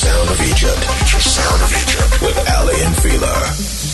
Sound of Egypt. Sound of Egypt with Aly and Fila.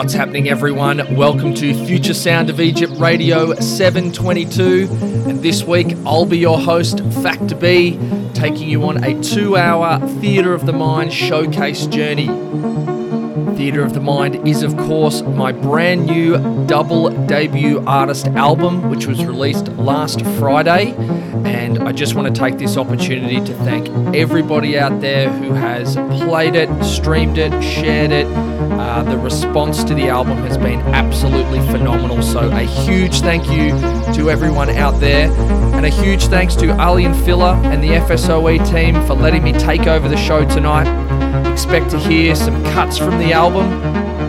What's happening, everyone? Welcome to Future Sound of Egypt Radio 722. And this week, I'll be your host, Factor B, taking you on a two hour Theatre of the Mind showcase journey. Theatre of the Mind is, of course, my brand new double debut artist album, which was released last Friday. And I just want to take this opportunity to thank everybody out there who has played it, streamed it, shared it. Uh, the response to the album has been absolutely phenomenal. So, a huge thank you to everyone out there, and a huge thanks to Aly and Fila and the FSOE team for letting me take over the show tonight. Expect to hear some cuts from the album.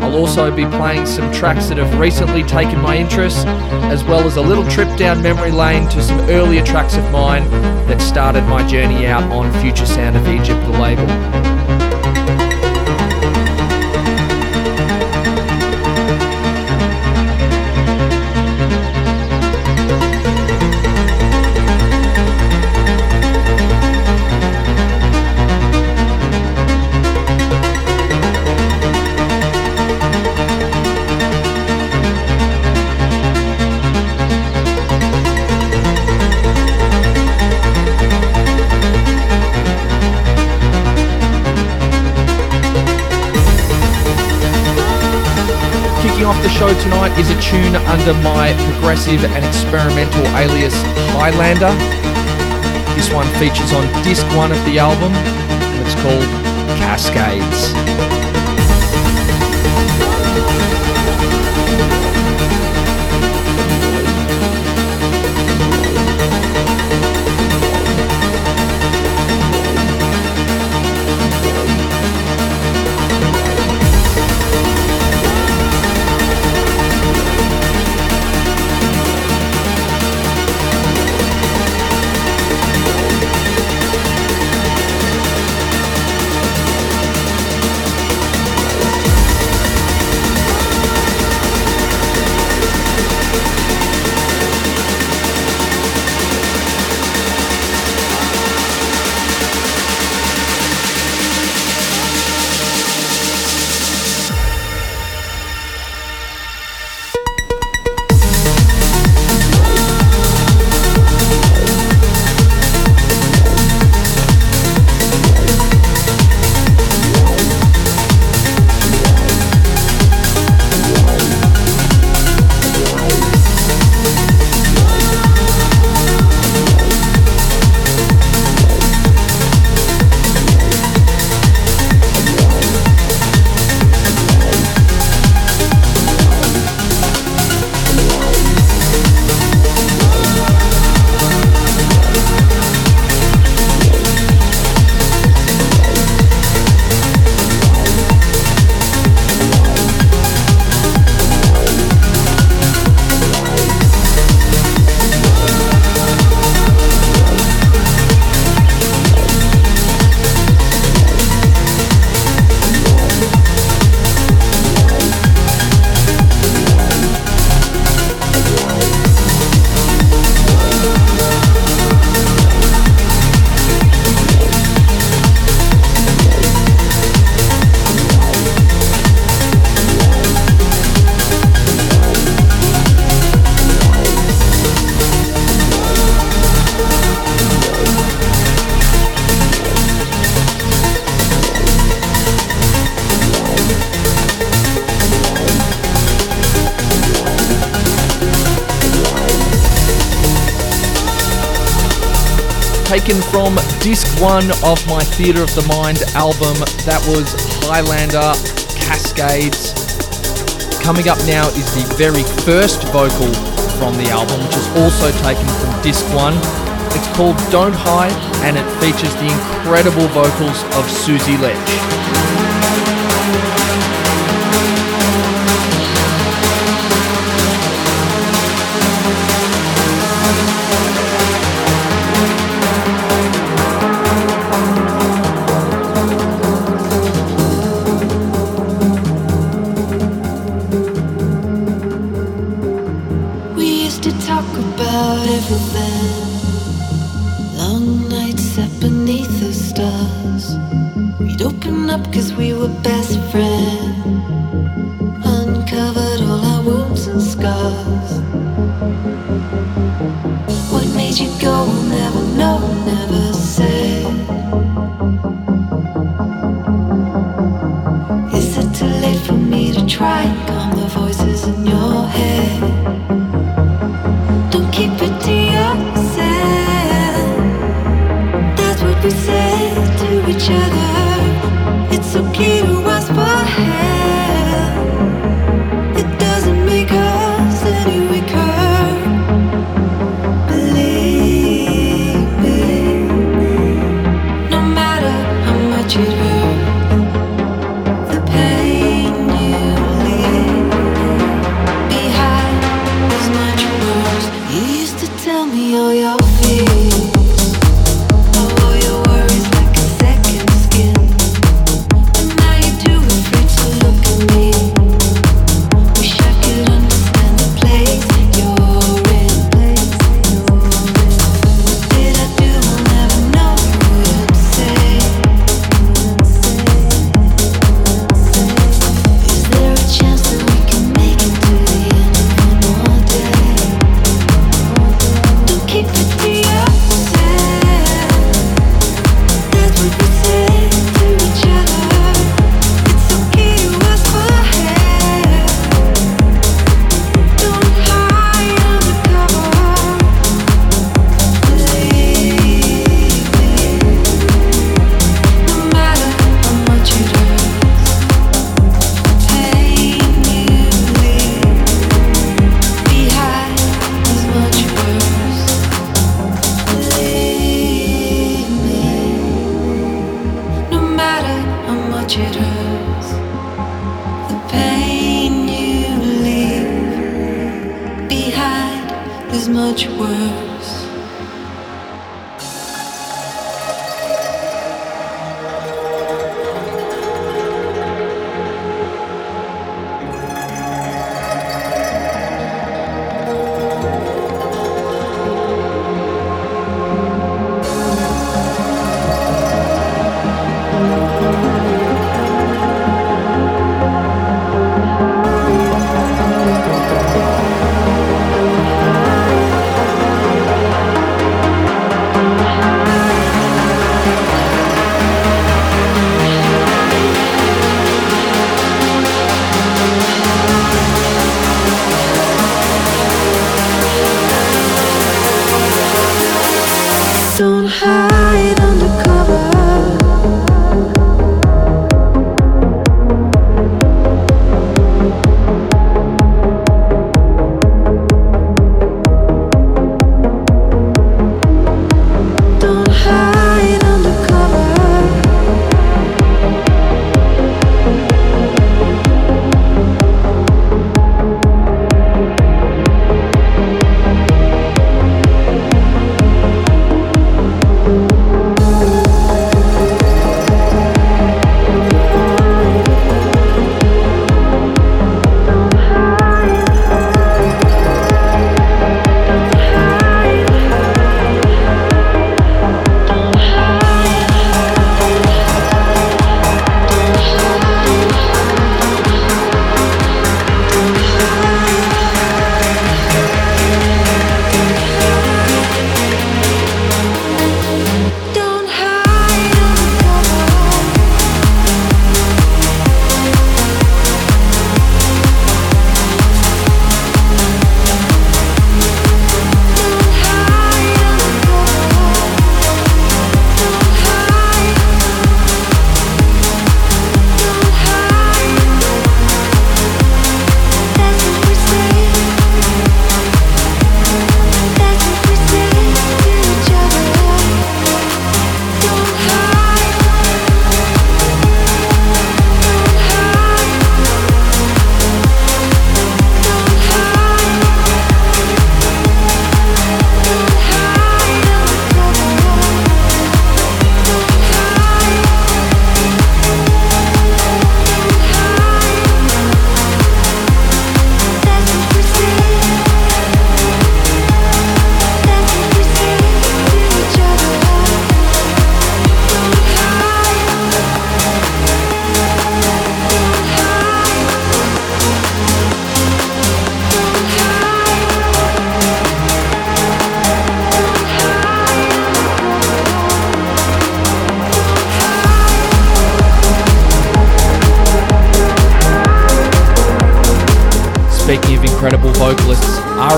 I'll also be playing some tracks that have recently taken my interest, as well as a little trip down memory lane to some earlier tracks of mine that started my journey out on Future Sound of Egypt, the label. Is a tune under my progressive and experimental alias Highlander. This one features on disc one of the album, and it's called Cascades. One of my Theatre of the Mind album. That was Highlander Cascades. Coming up now is the very first vocal from the album, which is also taken from disc one. It's called Don't Hide and it features the incredible vocals of Susie Ledge.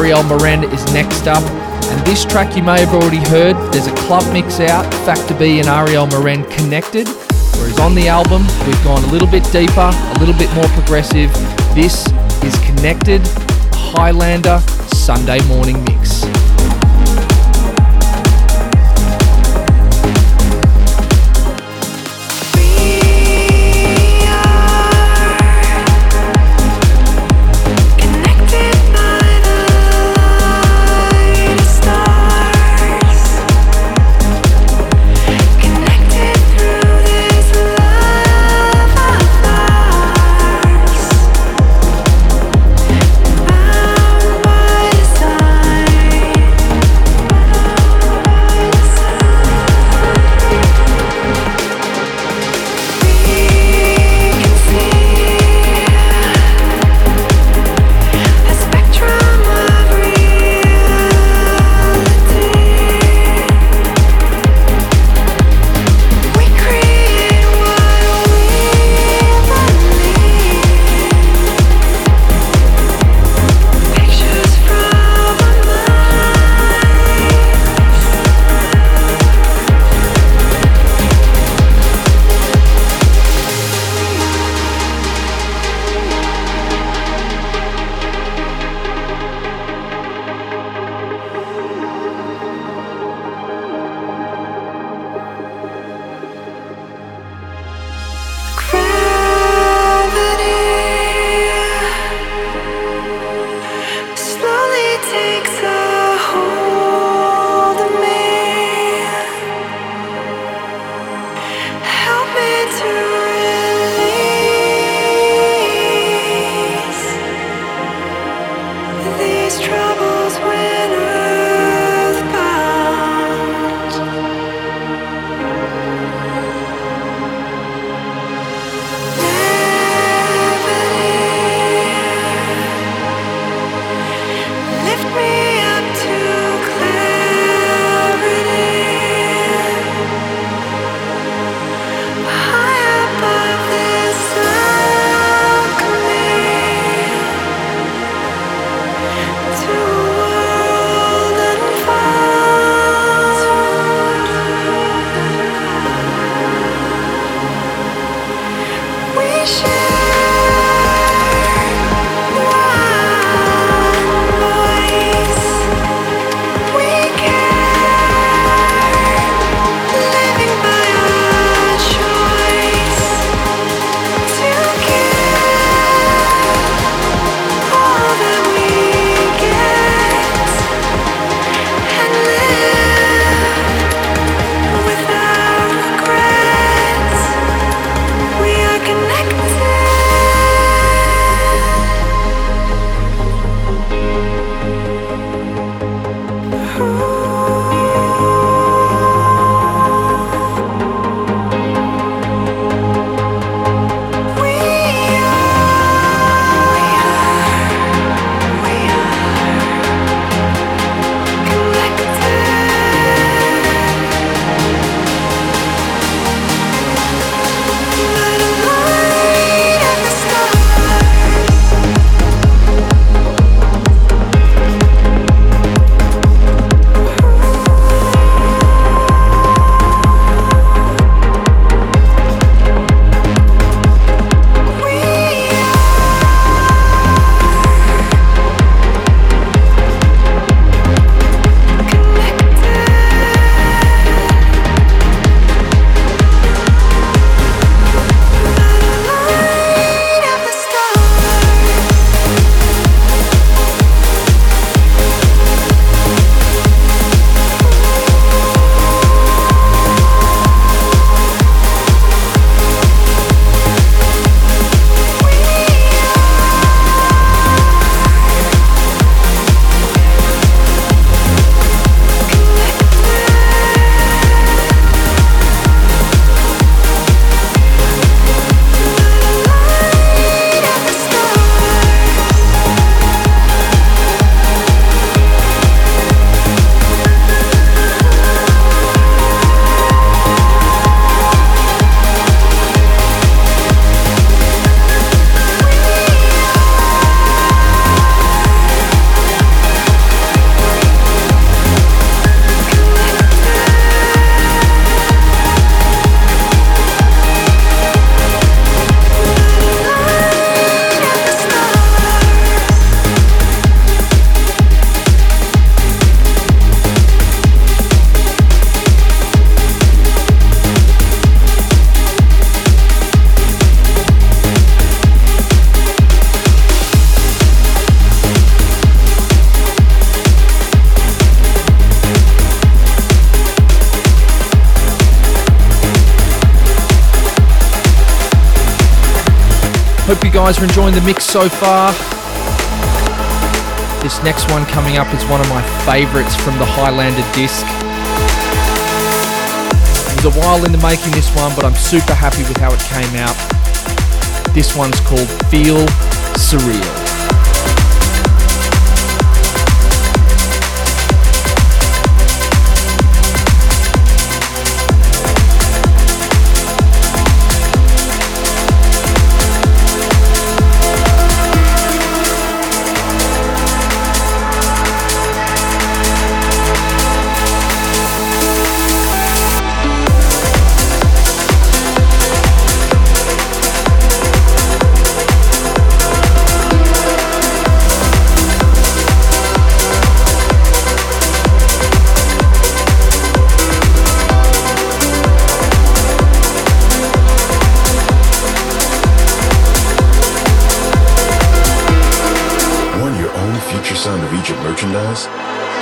Arielle Maren is next up. And this track you may have already heard, there's a club mix out, Factor B and Arielle Maren connected. Whereas on the album, we've gone a little bit deeper, a little bit more progressive. This is Connected, Highlander Sunday morning mix. Guys are enjoying the mix so far. This next one coming up is one of my favourites from the Highlander disc. It was a while in the making this one, but I'm super happy with how it came out. This one's called Feel Surreal.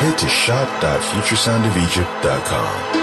shop.futuresoundofegypt.com.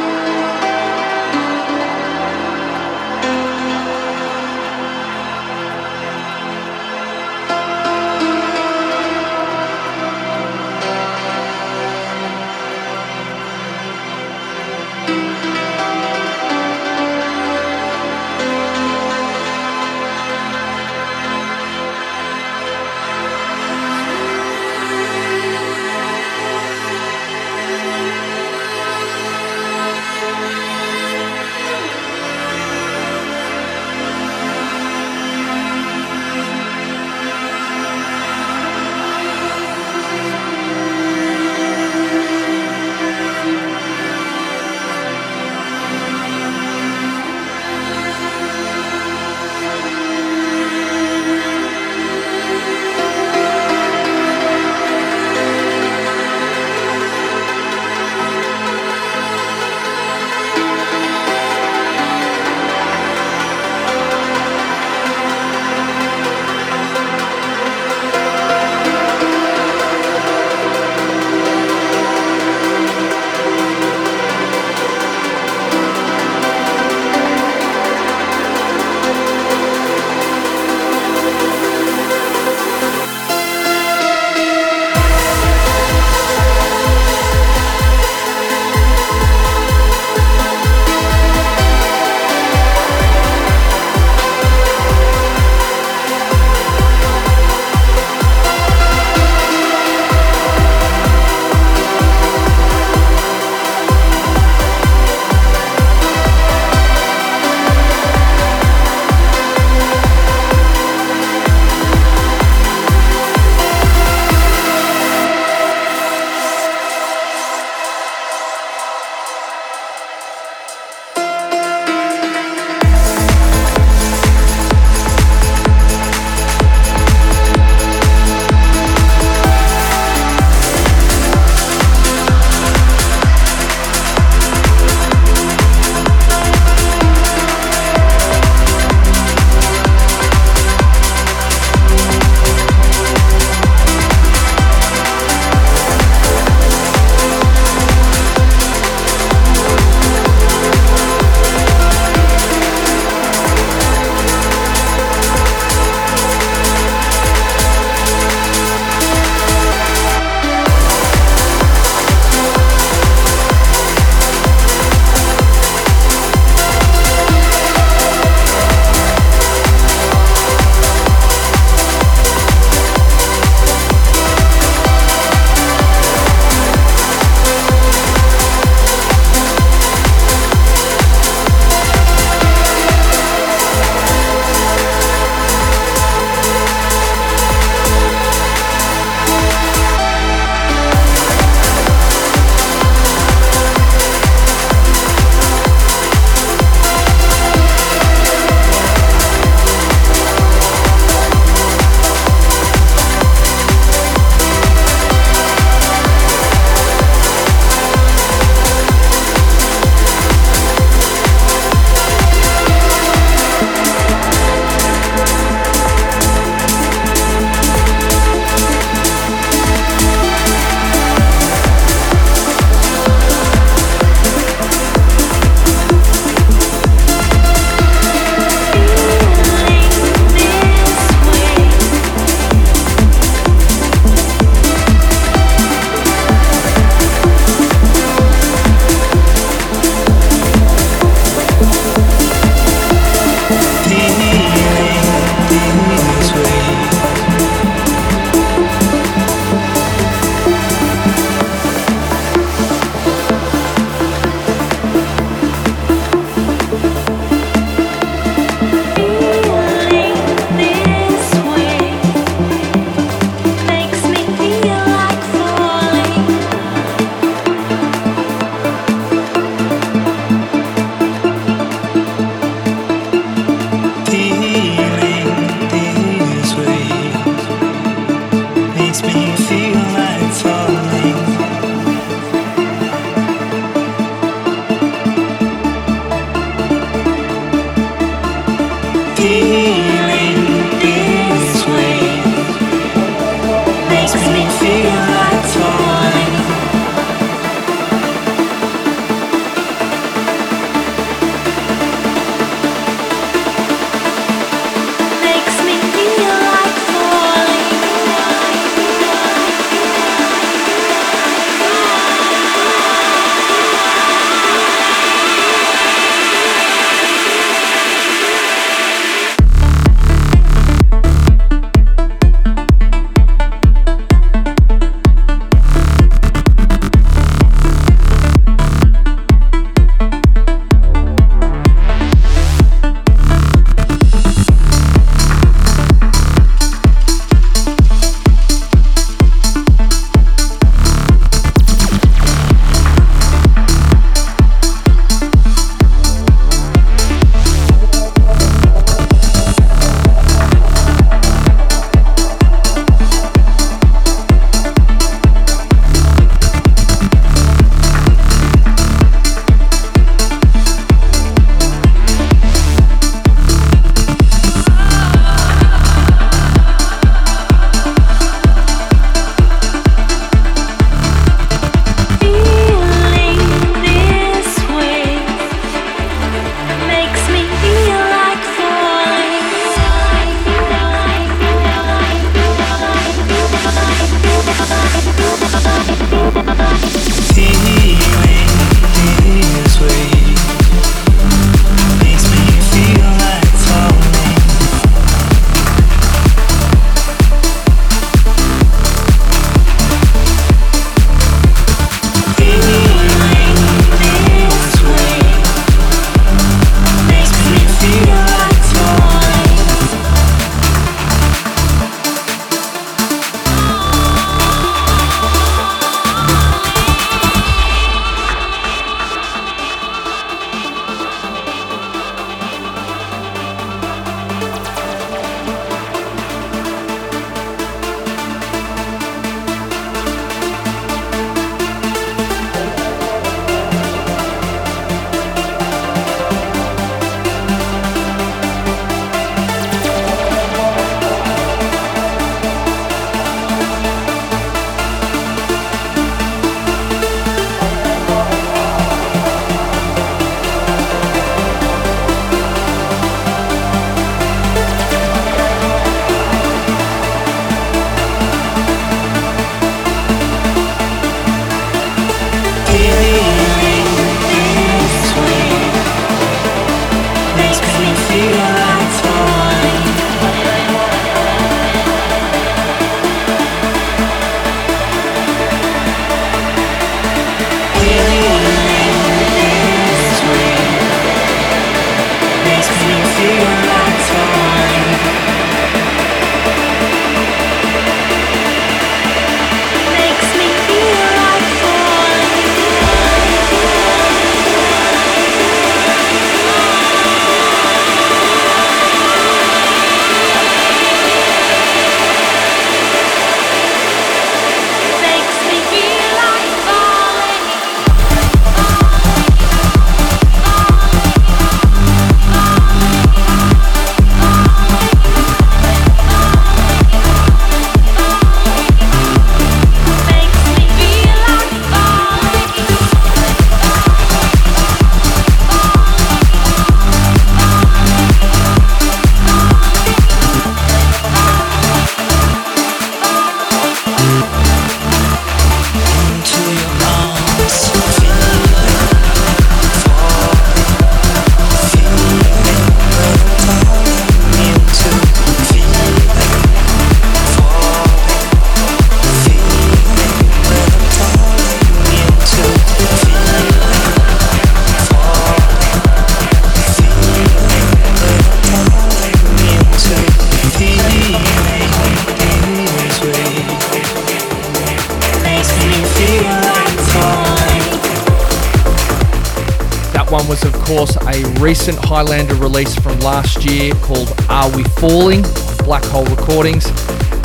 Highlander release from last year called Are We Falling? Black Hole Recordings,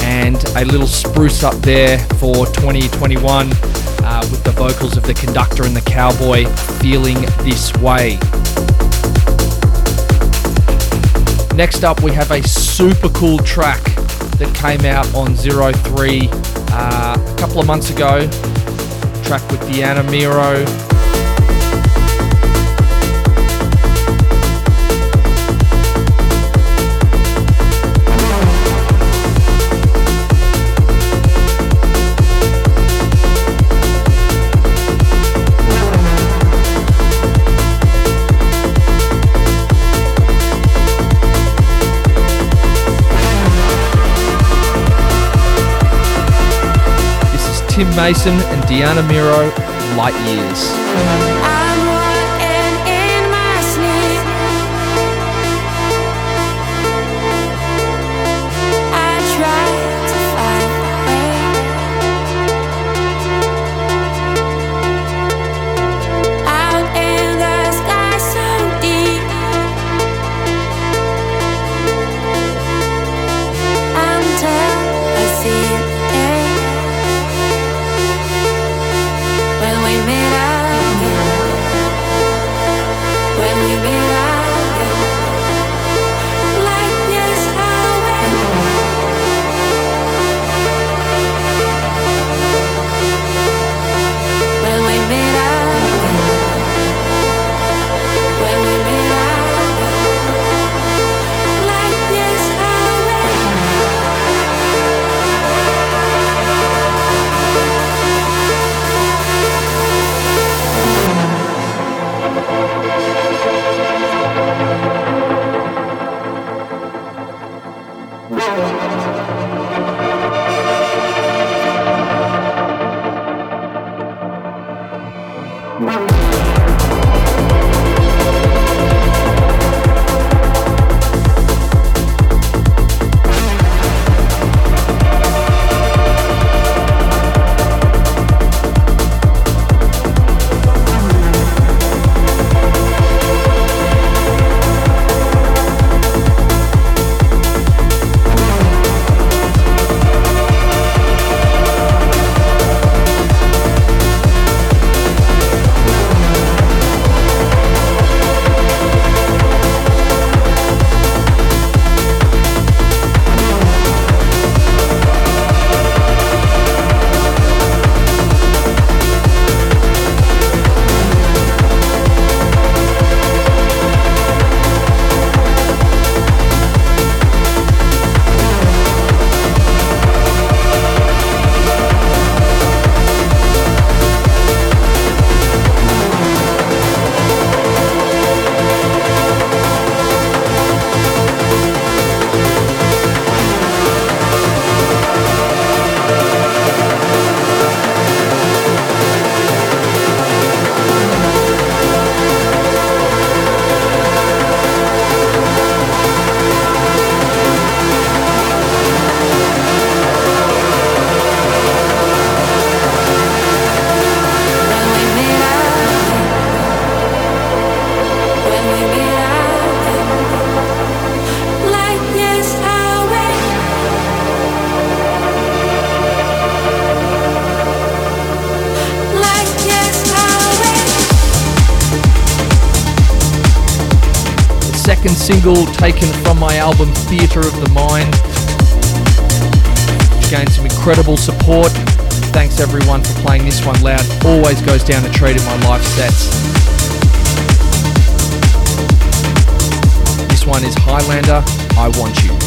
and a little spruce up there for 2021 uh, with the vocals of the conductor and the cowboy feeling this way. Next up, we have a super cool track that came out on Zero Three uh, a couple of months ago. Track with Deanna Miro, Mason and Deanna Miro, Light Years. Single taken from my album Theatre of the Mind, which gained some incredible support. Thanks everyone for playing this one loud. Always goes down a treat in my live sets. This one is Highlander, I Want You.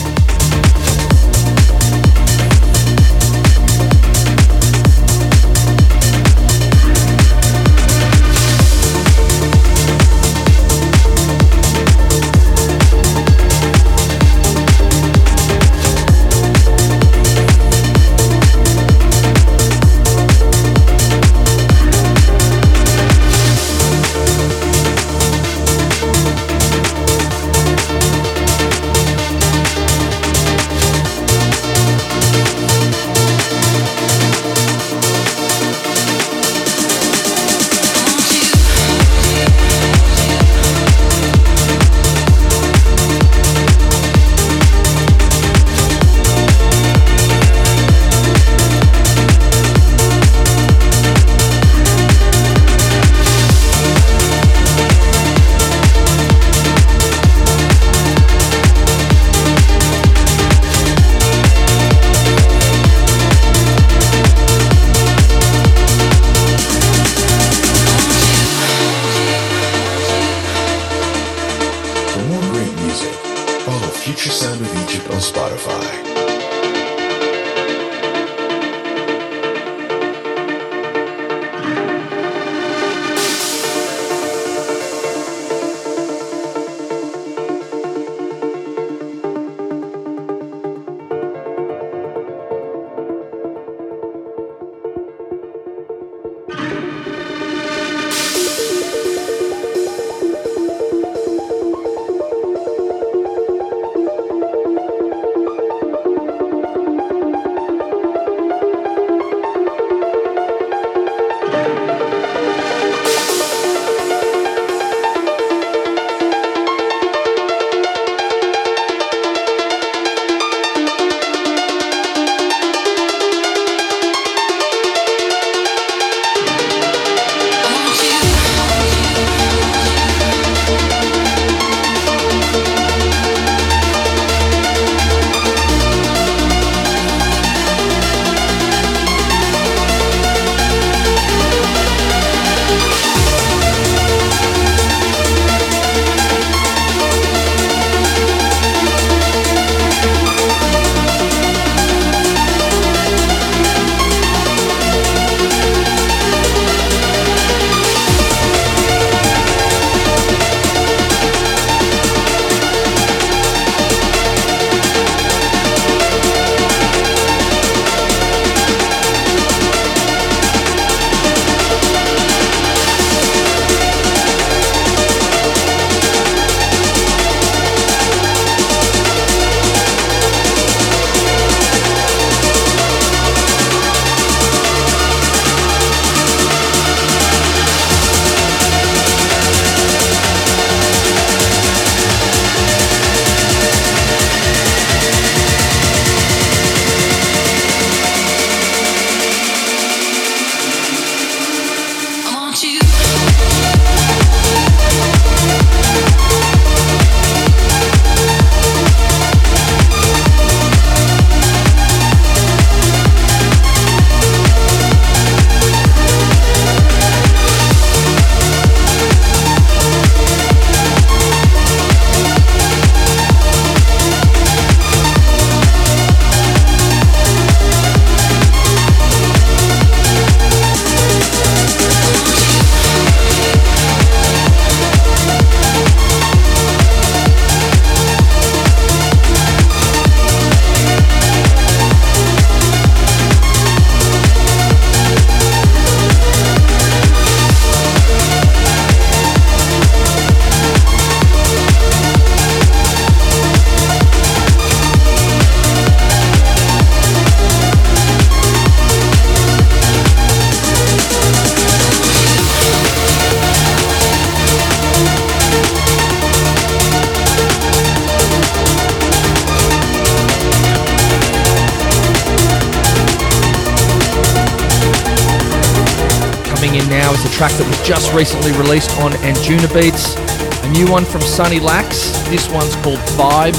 Track that was just recently released on Anjunabeats. A new one from Sunny Lax. This one's called Vibe.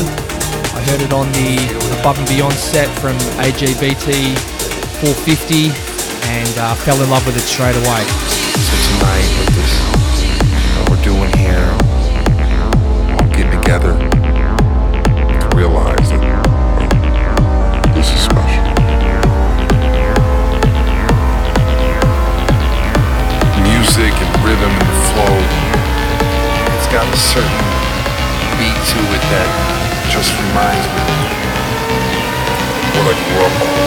I heard it on the Above and Beyond set from ABGT 450 and uh, fell in love with it straight away. So tonight, with this, what we're doing here, getting together just reminds me of what I grew up on.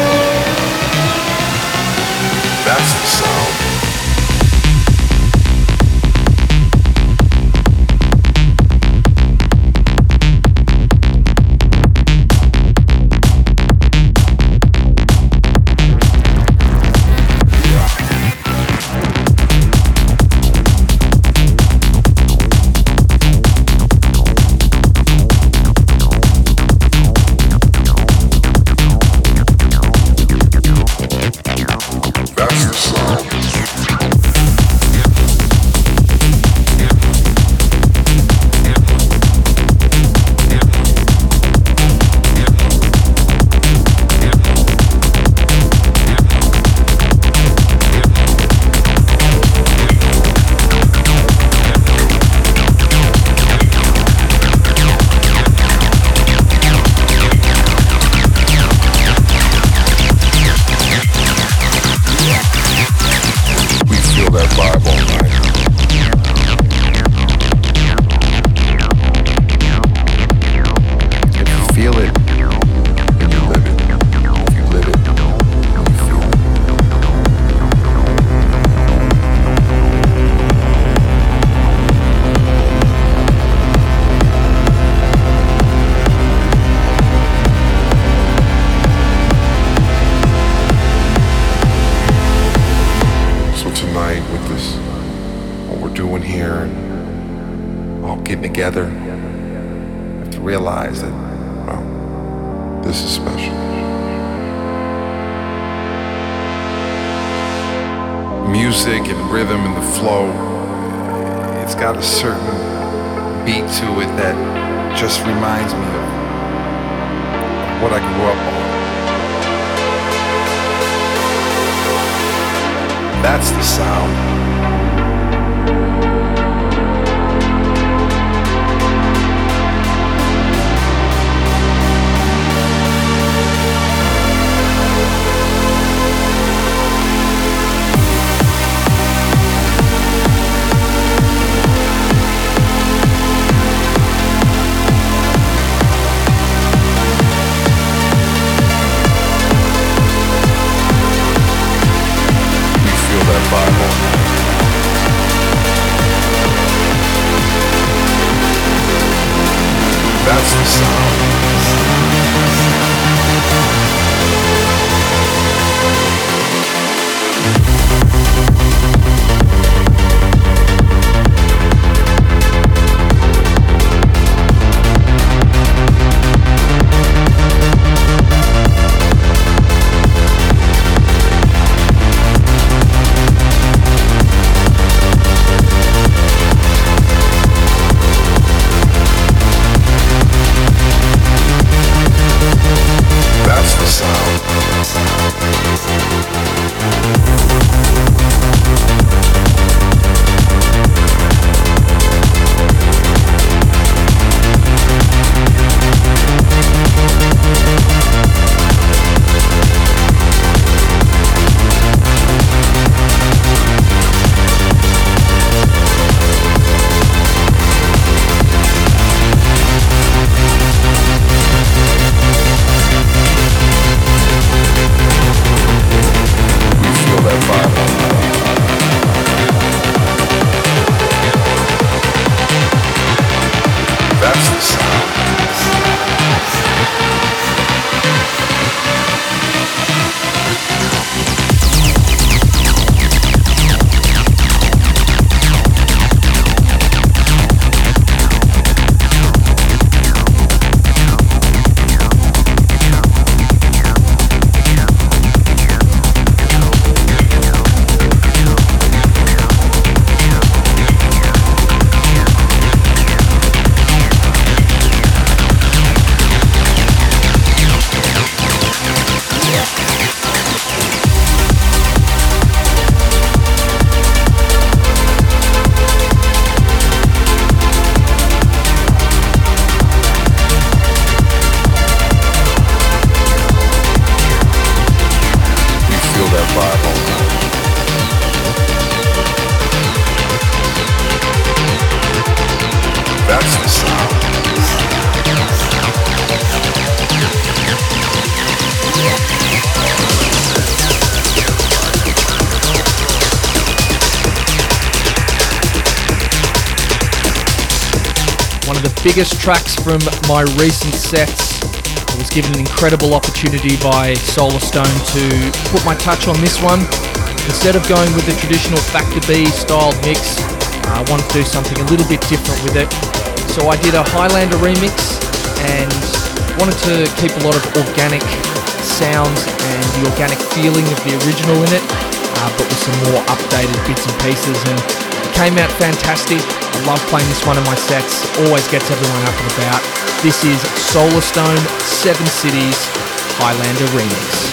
Biggest tracks from my recent sets. I was given an incredible opportunity by Solarstone to put my touch on this one. Instead of going with the traditional Factor B styled mix, I wanted to do something a little bit different with it. So I did a Highlander remix and wanted to keep a lot of organic sounds and the organic feeling of the original in it, uh, but with some more updated bits and pieces. And it came out fantastic. Love playing this one in my sets. Always gets everyone up and about. This is Solarstone Seven Cities Highlander remix.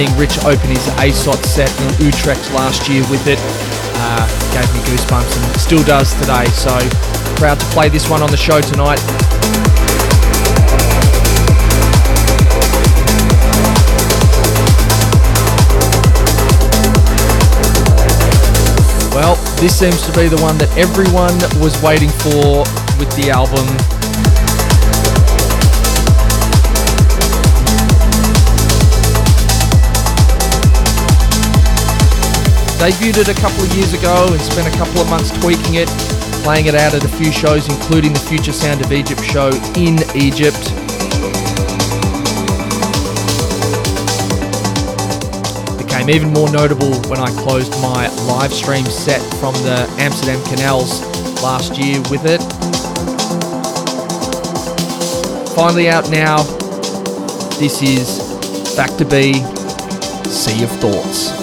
Seeing Rich open his ASOT set in Utrecht last year with it uh, gave me goosebumps and still does today. So proud to play this one on the show tonight. Well, this seems to be the one that everyone was waiting for with the album Debuted it a couple of years ago and spent a couple of months tweaking it, playing it out at a few shows, including the Future Sound of Egypt show in Egypt. Became even more notable when I closed my live stream set from the Amsterdam Canals last year with it. Finally out now, this is Factor B, Sea of Thoughts.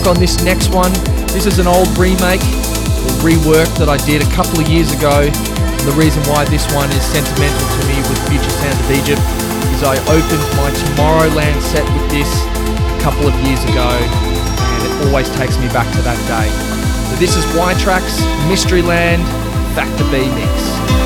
Clock on this next one. This is an old remake or rework that I did a couple of years ago. And the reason why this one is sentimental to me with Future Sound of Egypt is I opened my Tomorrowland set with this a couple of years ago, and it always takes me back to that day. So this is Y-Traxx Mysteryland Factor B mix.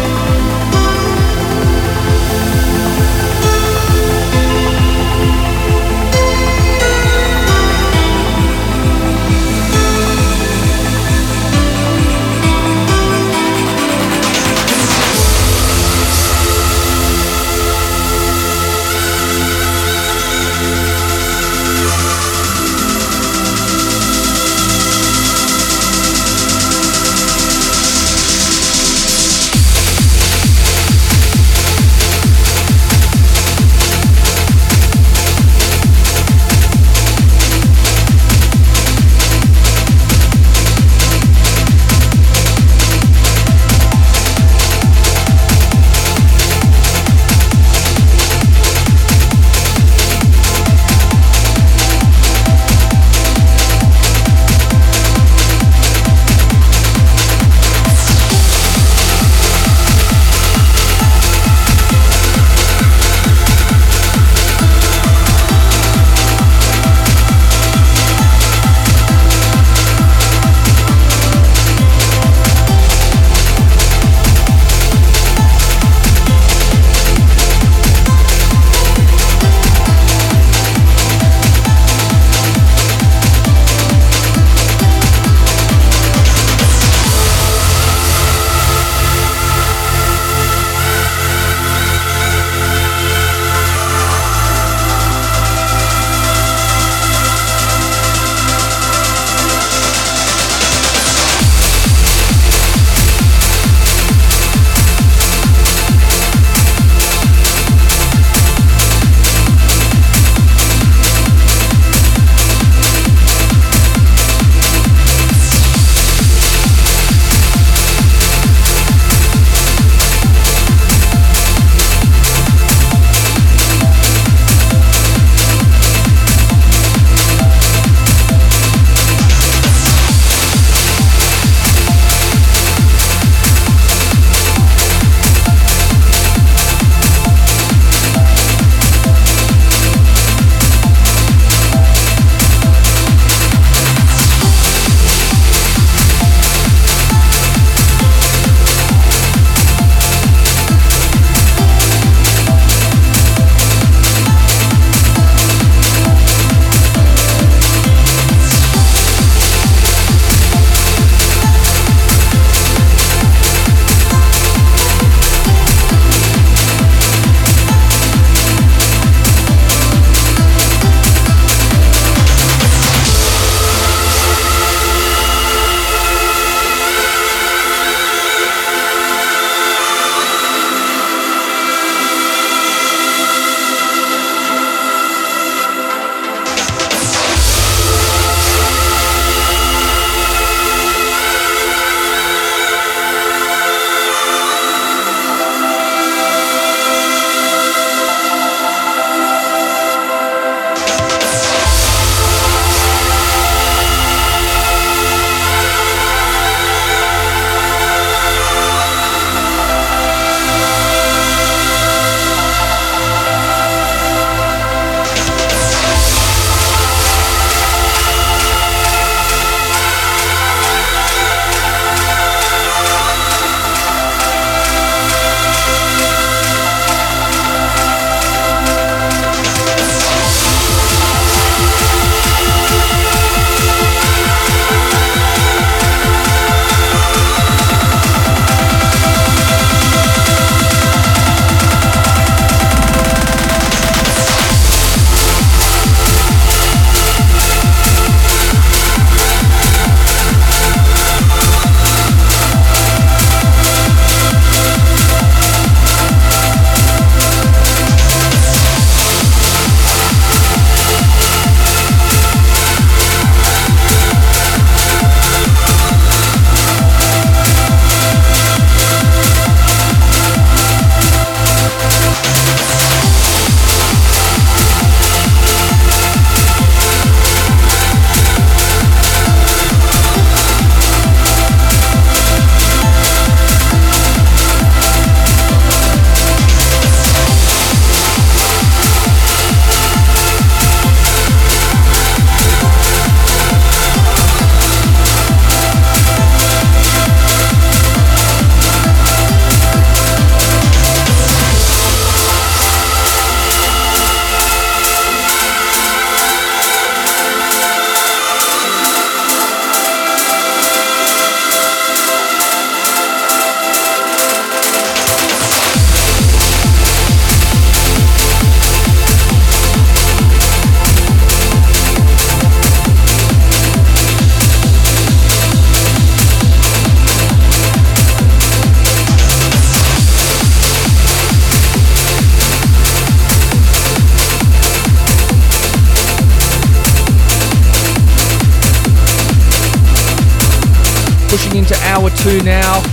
Now,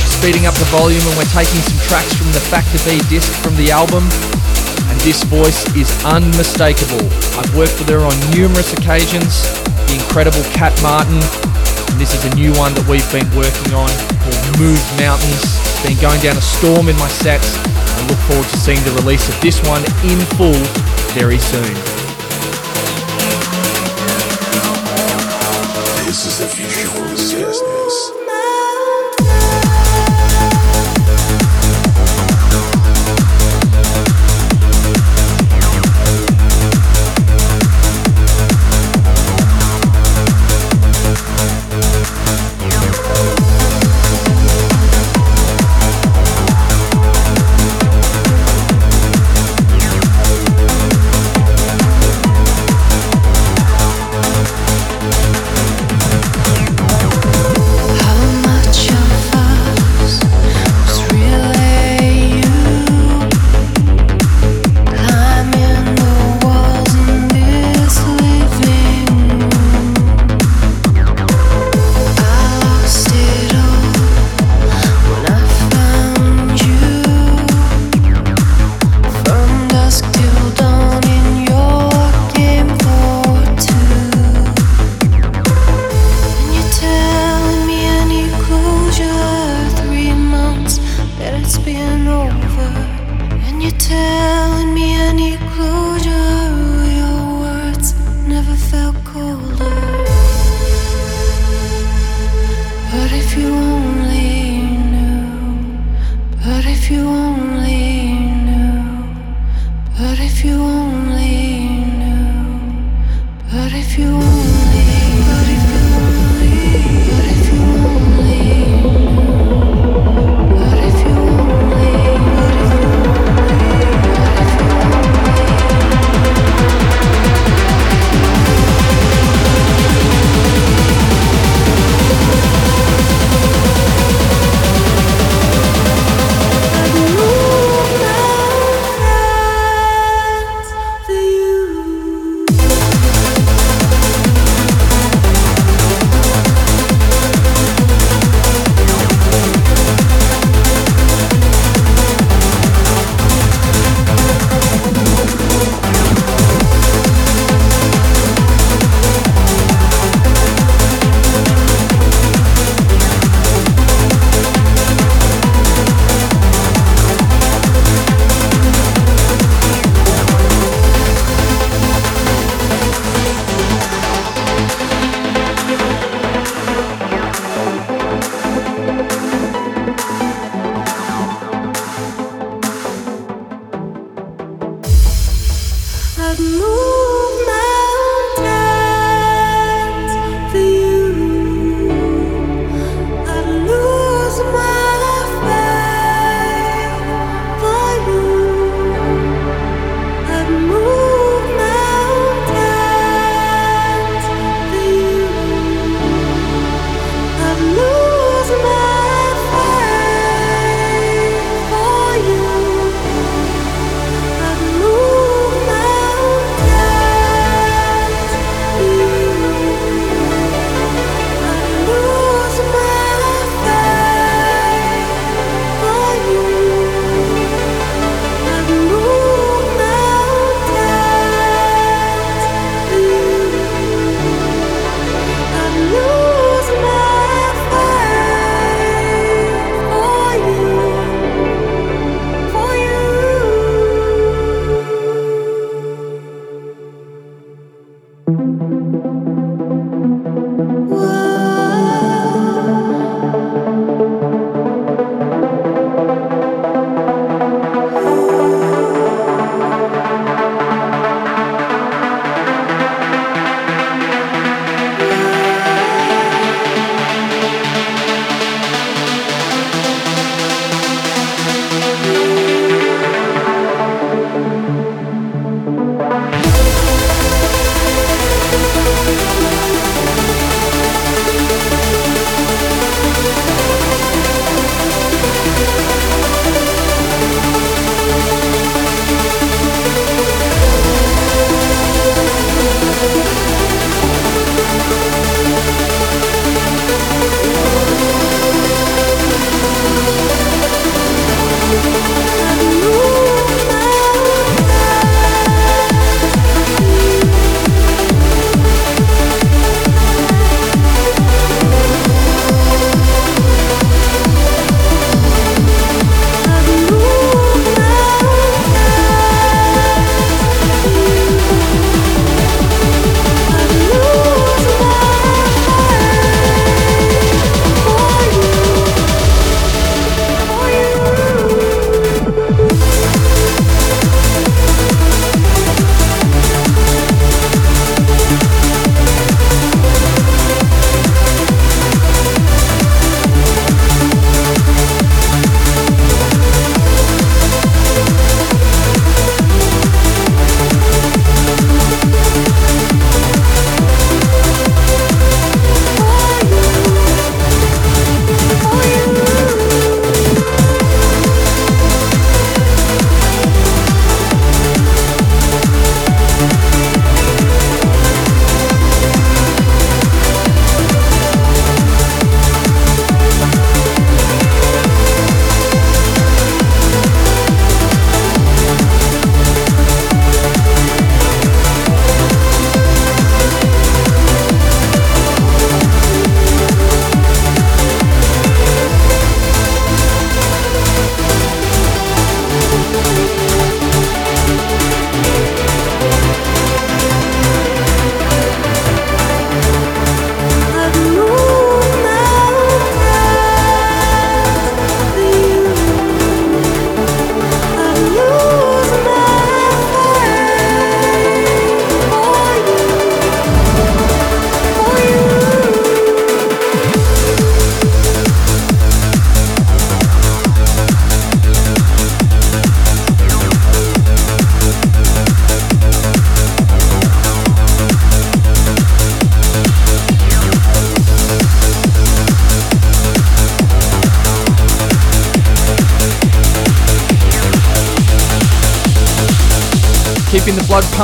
speeding up the volume, and we're taking some tracks from the Factor B disc from the album. And this voice is unmistakable. I've worked with her on numerous occasions. The incredible Cat Martin. And this is a new one that we've been working on called Move Mountains. Been going down a storm in my sets. I look forward to seeing the release of this one in full very soon. This is the future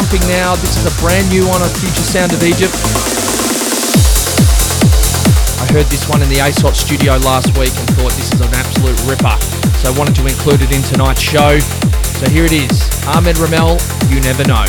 pumping now. This is a brand new one on Future Sound of Egypt. I heard this one in the ASOT studio last week and thought this is an absolute ripper. So I wanted to include it in tonight's show. So here it is Ahmed Romel, You Never Know.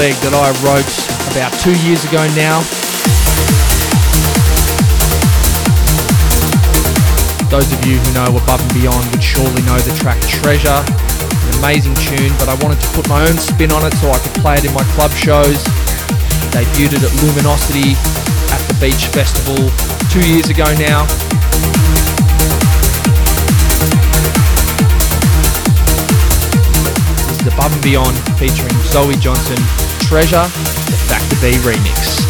Bootleg that I wrote about two years ago now. Those of you who know Above and Beyond would surely know the track Treasure. An amazing tune, but I wanted to put my own spin on it so I could play it in my club shows. Debuted it at Luminosity at the Beach Festival two years ago now. This is Above and Beyond featuring Zoe Johnston, Treasure, the Factor B remix.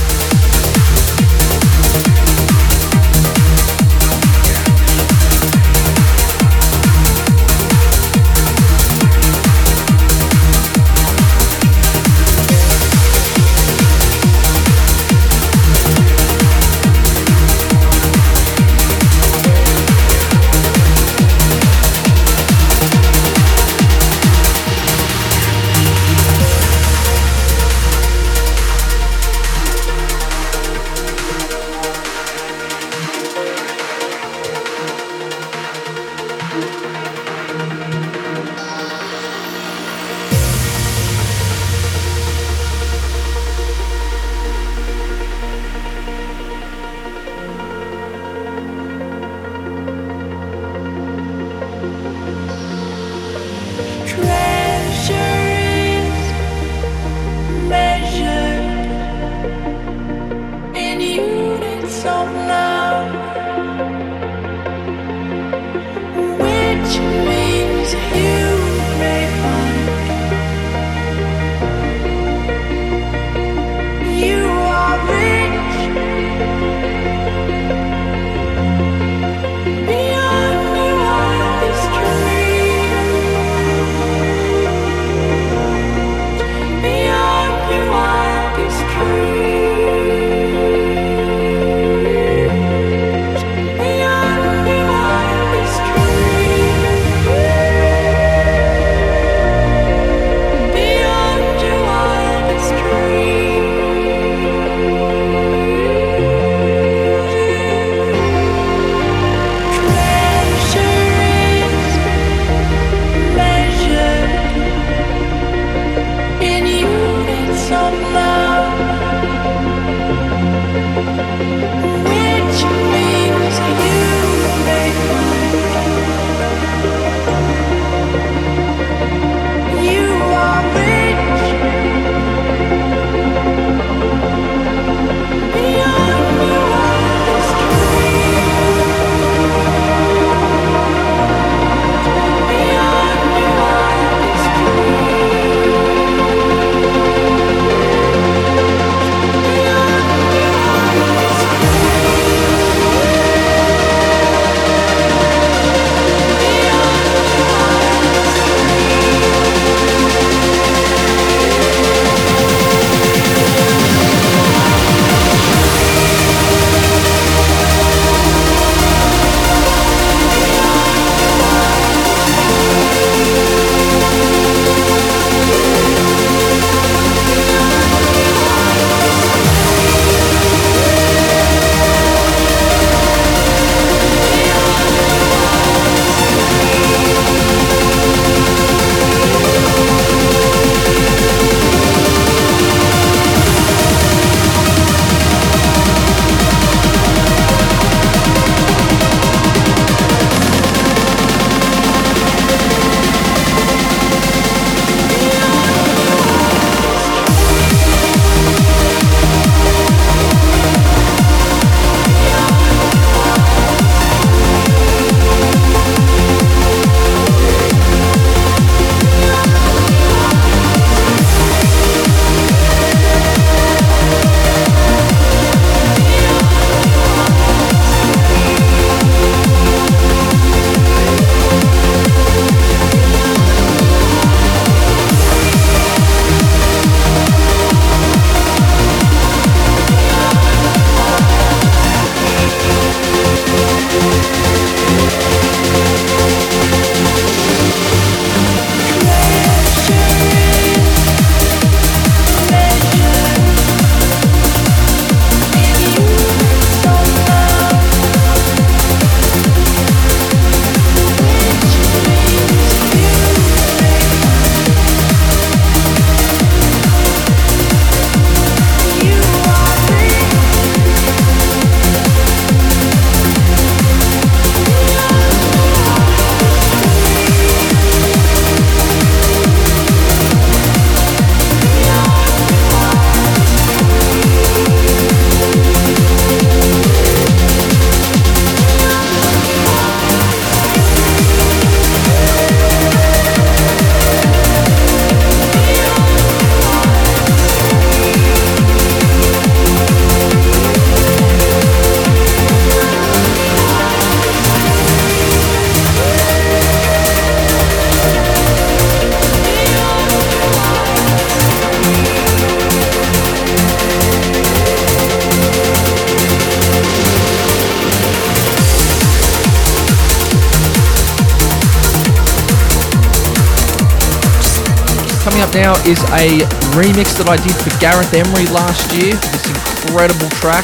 Is a remix that I did for Gareth Emery last year. This incredible track.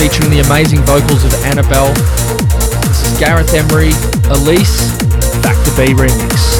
Featuring the amazing vocals of Annabelle. This is Gareth Emery, Elise, Factor B remix.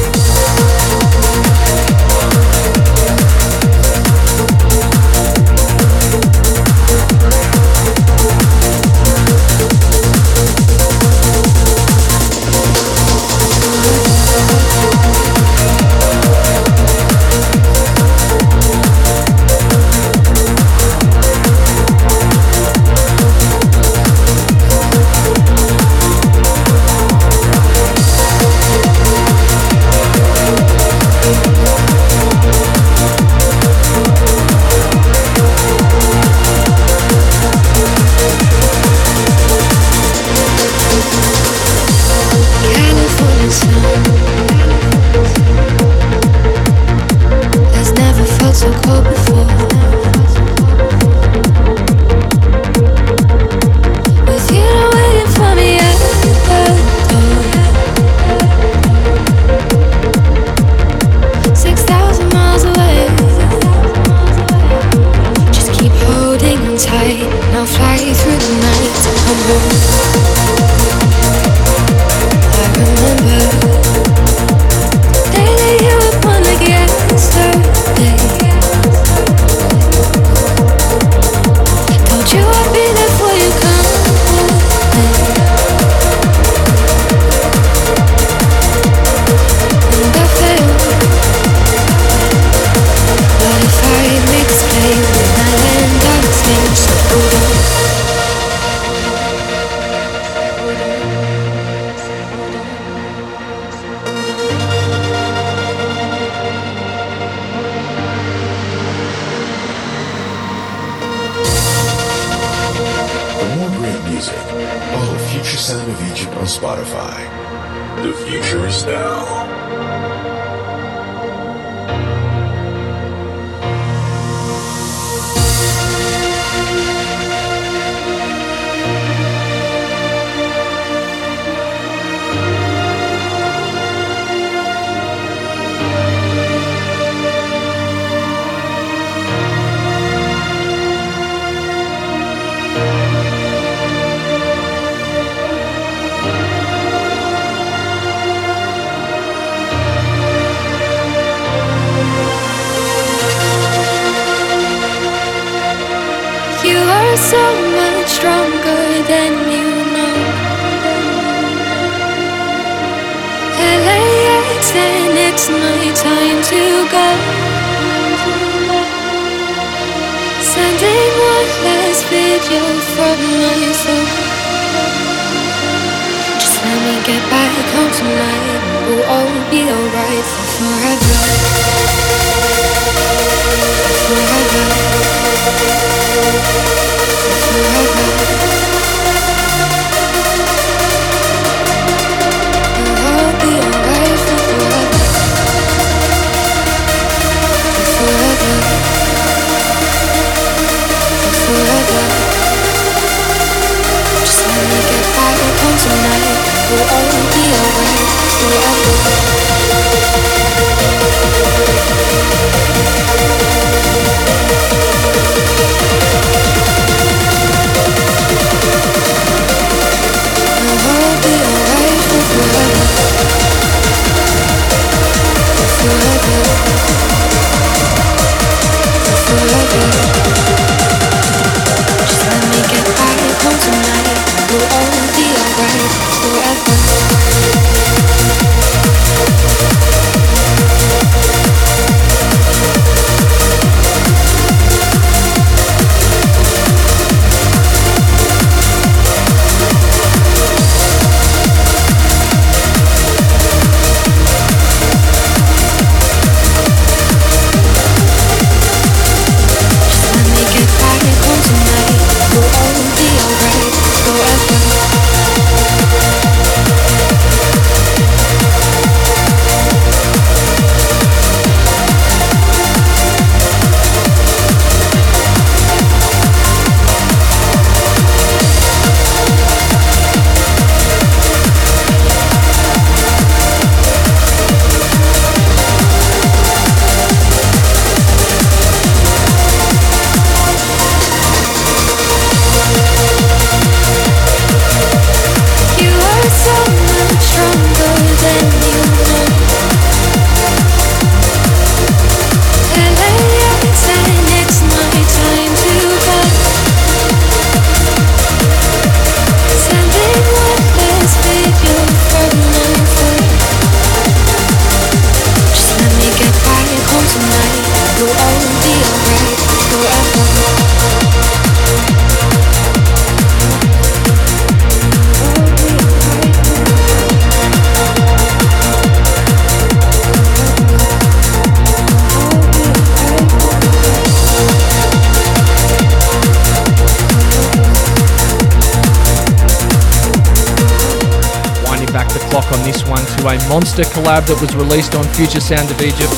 Monster collab that was released on Future Sound of Egypt.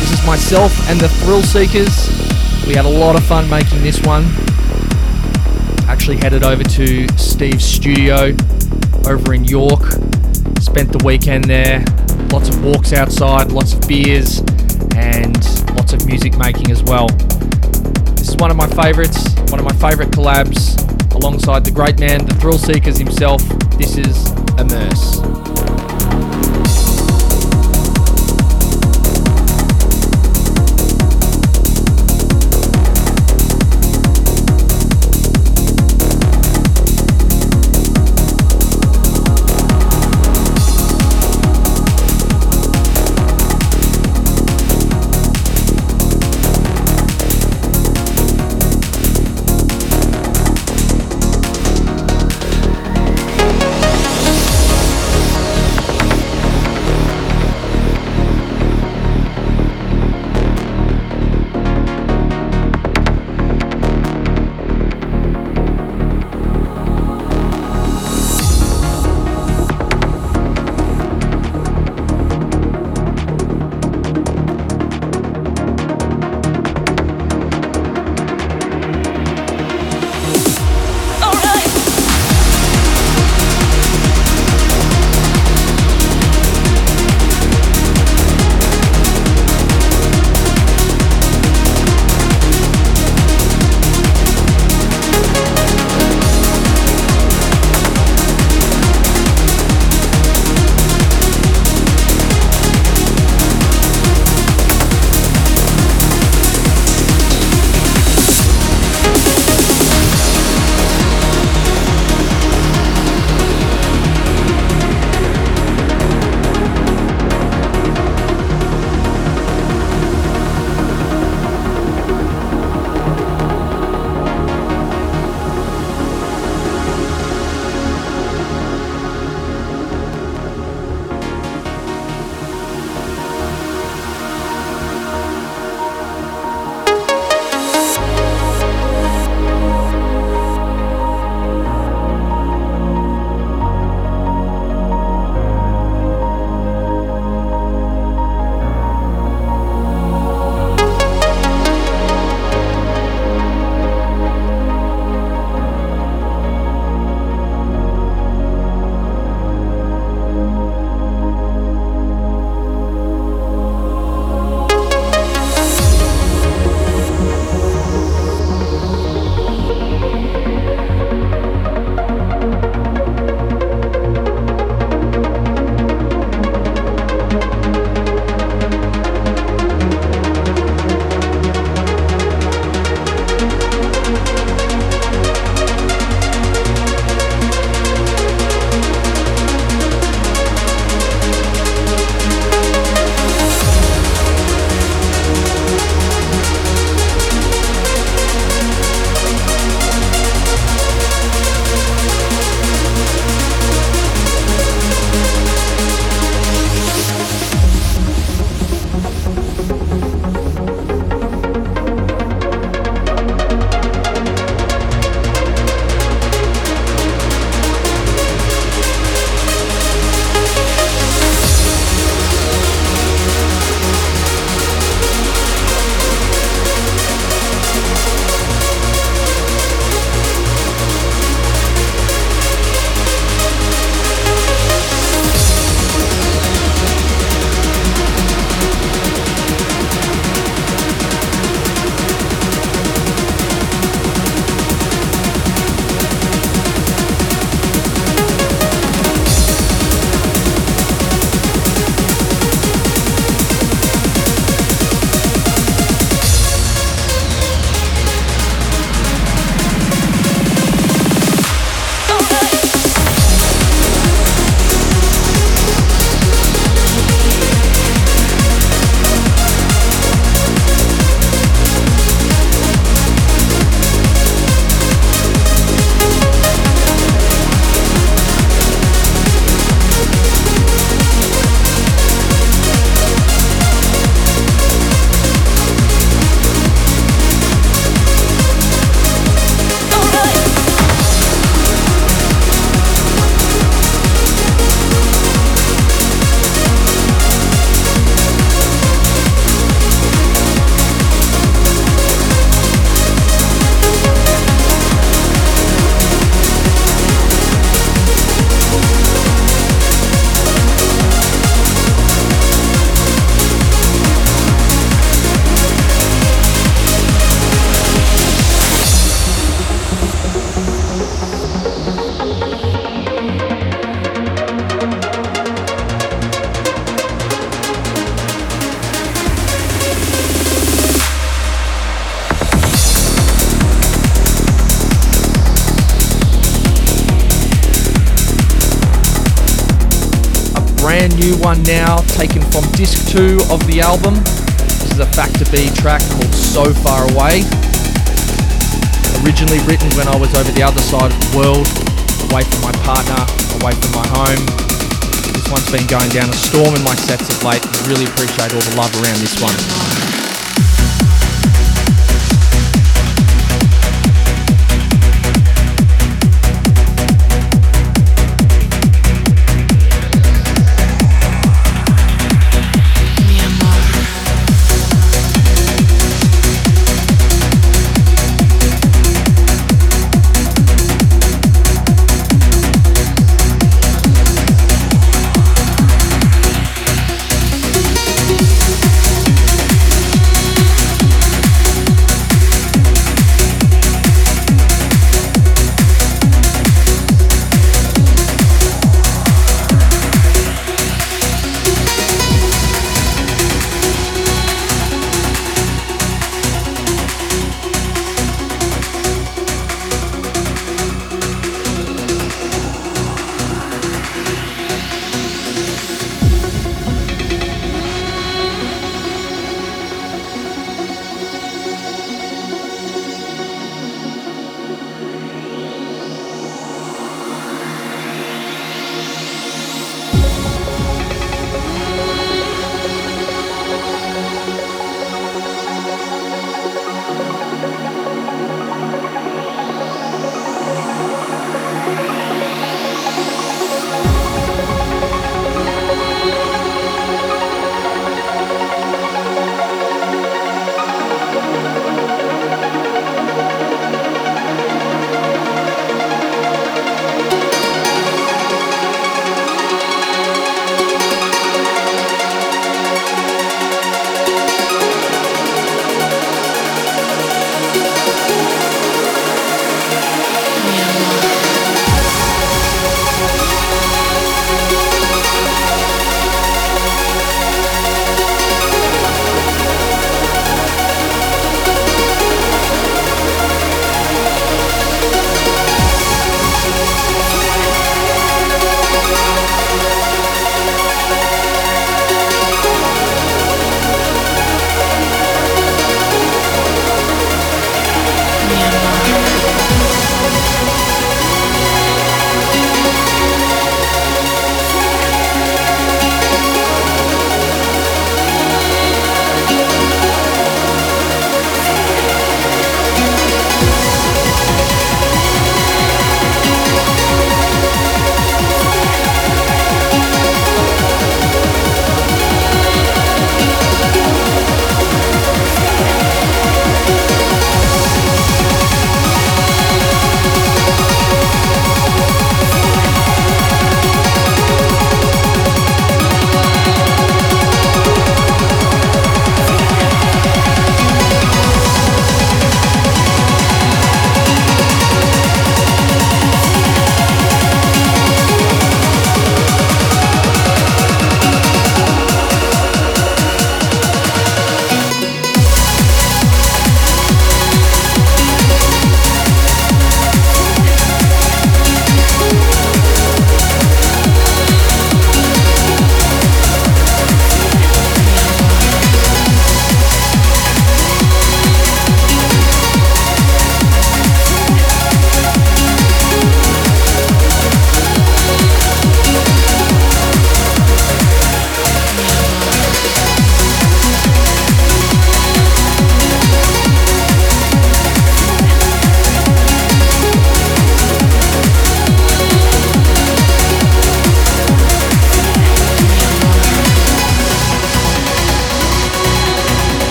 This is myself and the Thrillseekers. We had a lot of fun making this one. Actually headed over to Steve's studio over in York. Spent the weekend there. Lots of walks outside, lots of beers, and lots of music making as well. This is one of my favorites, one of my favorite collabs, alongside the great man, the Thrillseekers himself. This is Immerse. From disc two of the album. This is a Factor B track called So Far Away. Originally written when I was over the other side of the world, away from my partner, away from my home. This one's been going down a storm in my sets of late. I really appreciate all the love around this one.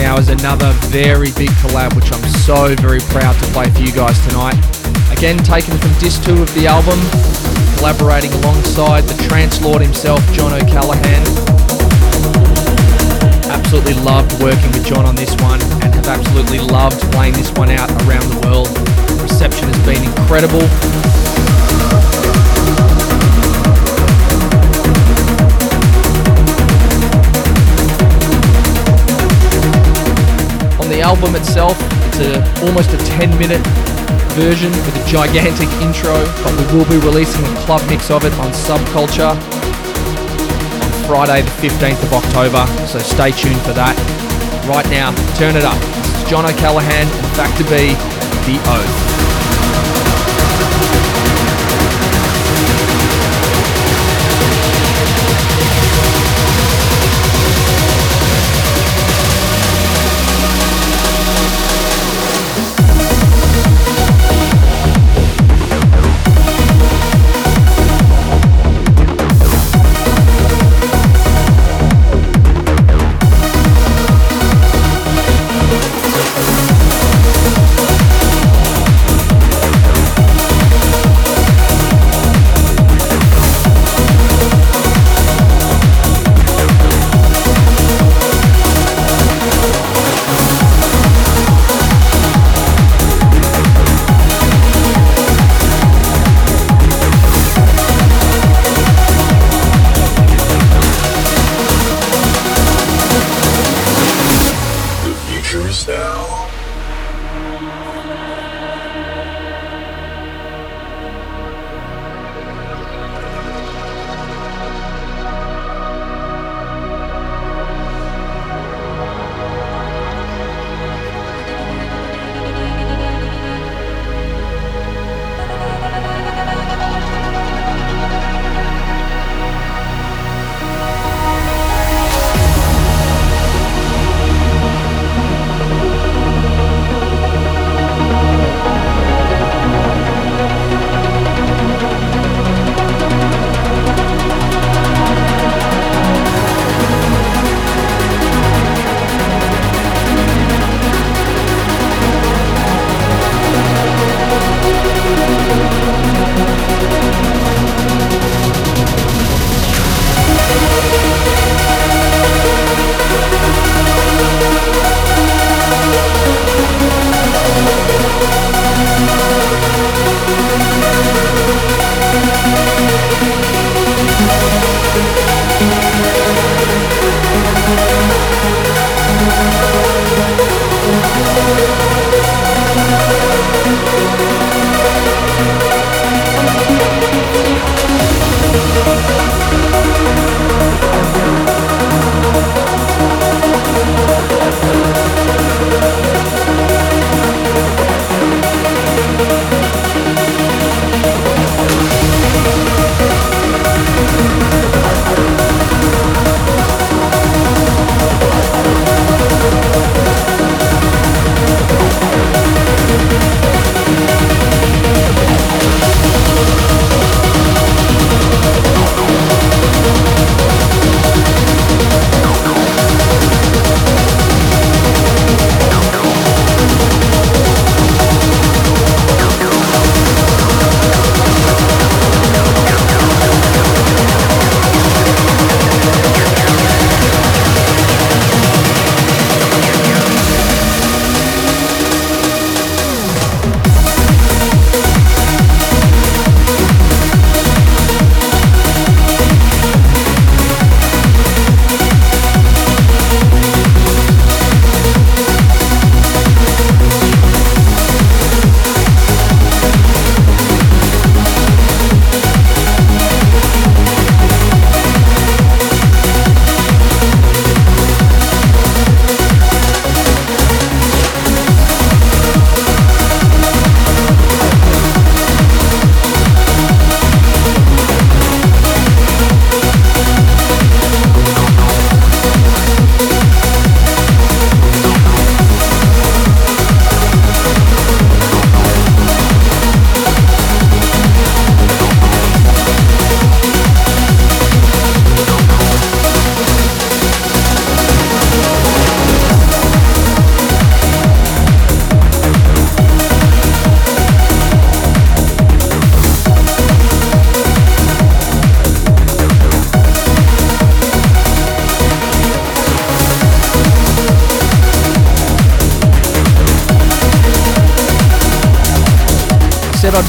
Now is another very big collab, which I'm so very proud to play for you guys tonight. Again, taken from disc 2 of the album, collaborating alongside the trance lord himself, John O'Callaghan. Absolutely loved working with John on this one and have absolutely loved playing this one out around the world. Reception has been incredible. Album itself, it's a, almost a 10 minute version with a gigantic intro, but we will be releasing a club mix of it on Subculture on Friday, the 15th of October, so stay tuned for that. Right now, turn it up. This is John O'Callaghan and Factor B, The Oath.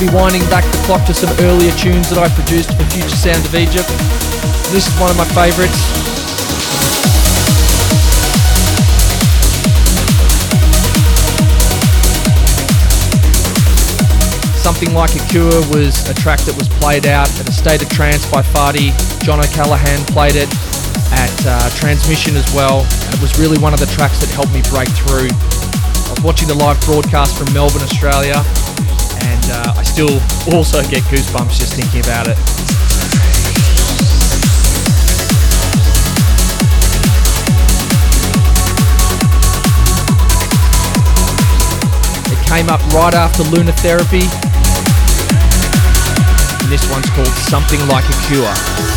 Be winding back the clock to some earlier tunes that I produced for Future Sound of Egypt. This is one of my favourites. Something Like a Cure was a track that was played out at a state of trance by Fadi. John O'Callaghan played it at uh, Transmission as well. And it was really one of the tracks that helped me break through. I was watching the live broadcast from Melbourne, Australia, still also get goosebumps just thinking about it. It came up right after Lunar Therapy. And this one's called Something Like a Cure.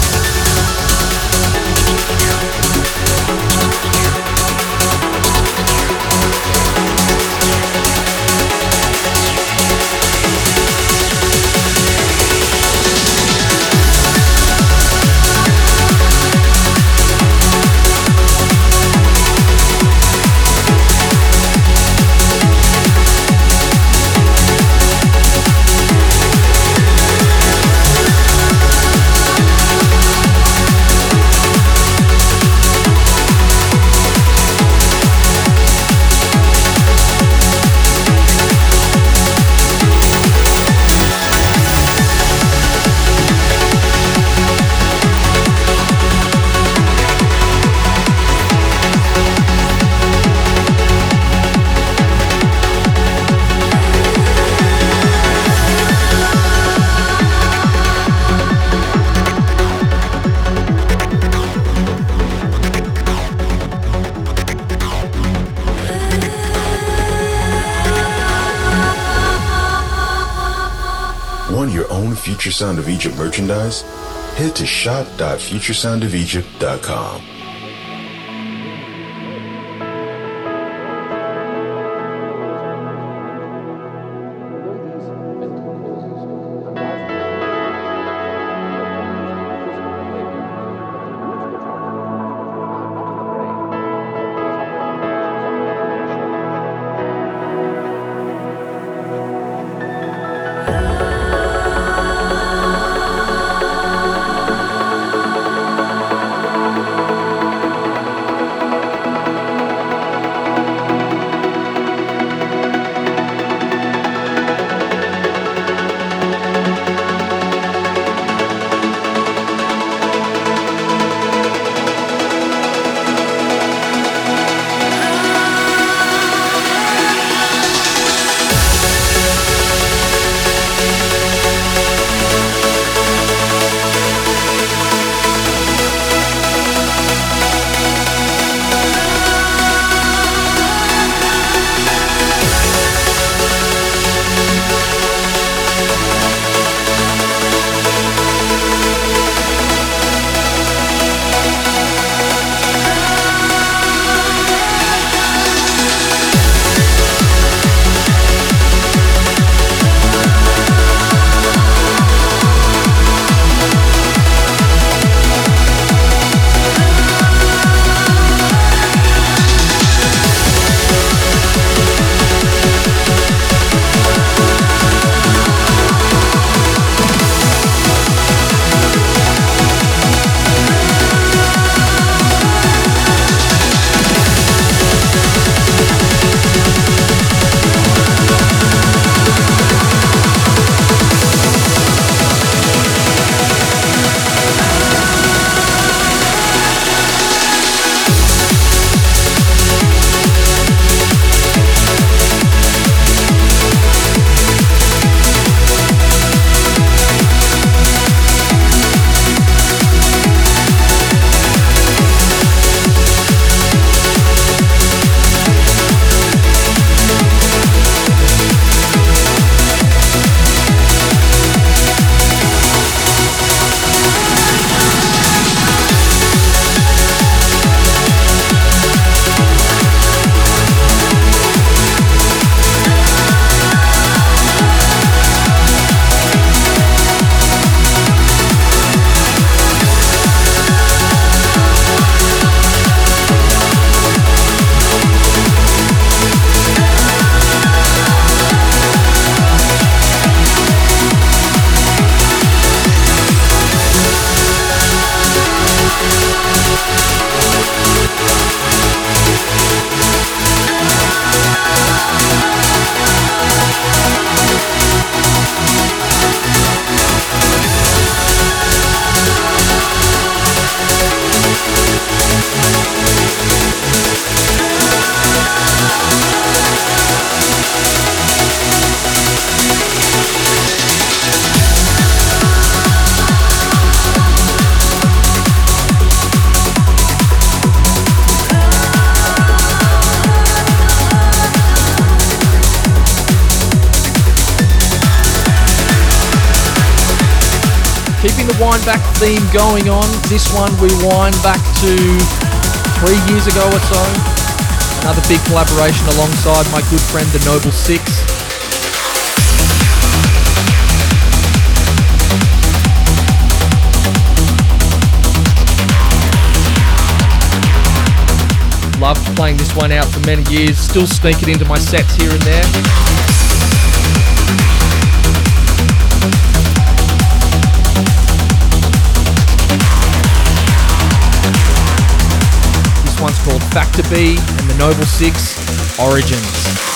Future Sound of Egypt merchandise, head to shop.futuresoundofegypt.com. back theme going on. This one we wind back to three years ago or so. Another big collaboration alongside my good friend the Noble Six. Loved playing this one out for many years, still sneak it into my sets here and there. One's called Factor B and the Noble Six Origins.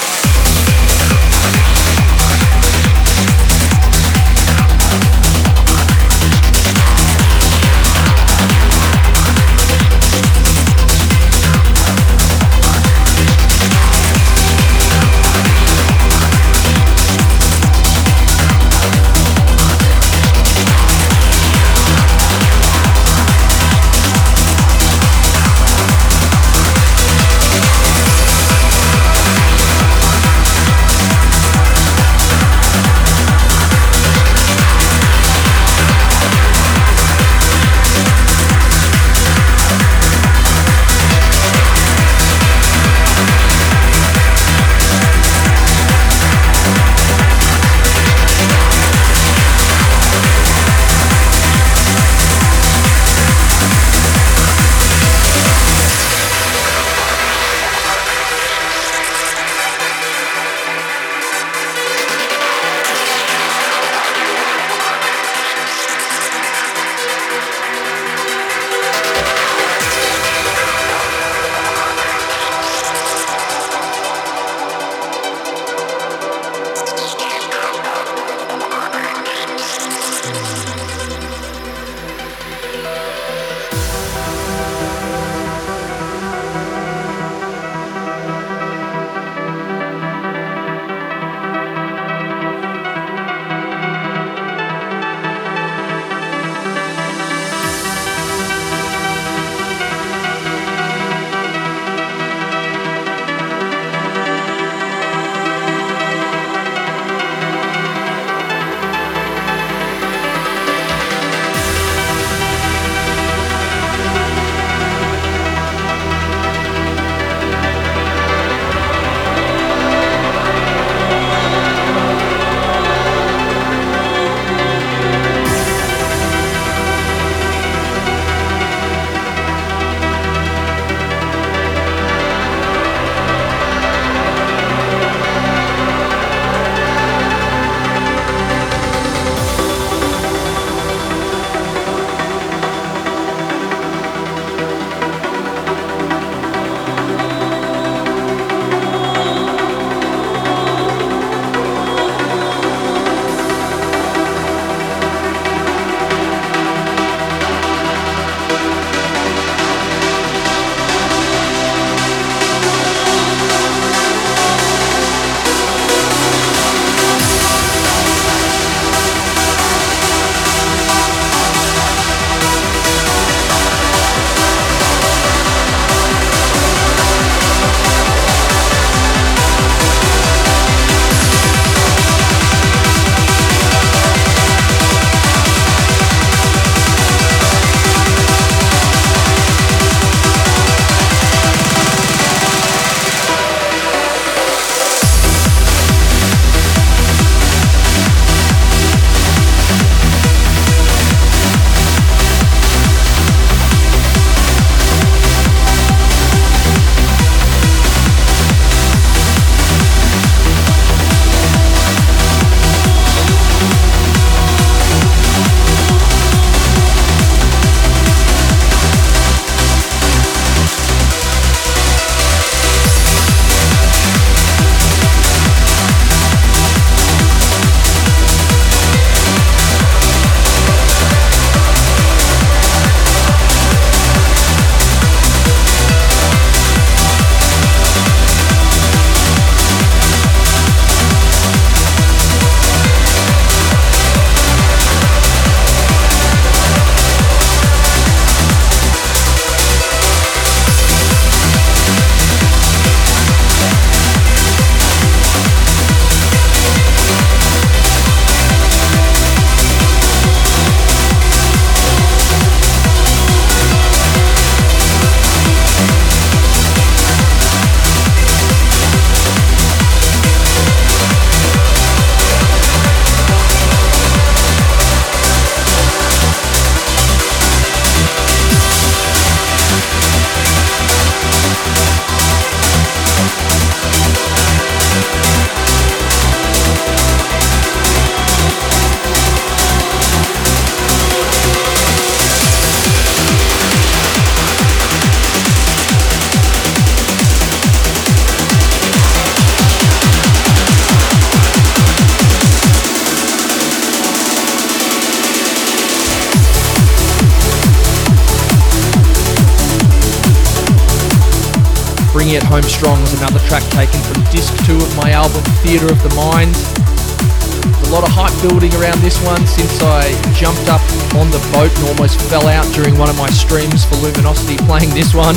Around this one since I jumped up on the boat and almost fell out during one of my streams for Luminosity playing this one.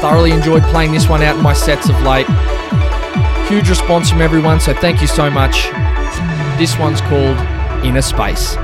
Thoroughly enjoyed playing this one out in my sets of late. Huge response from everyone, so thank you so much. This one's called Inner Space.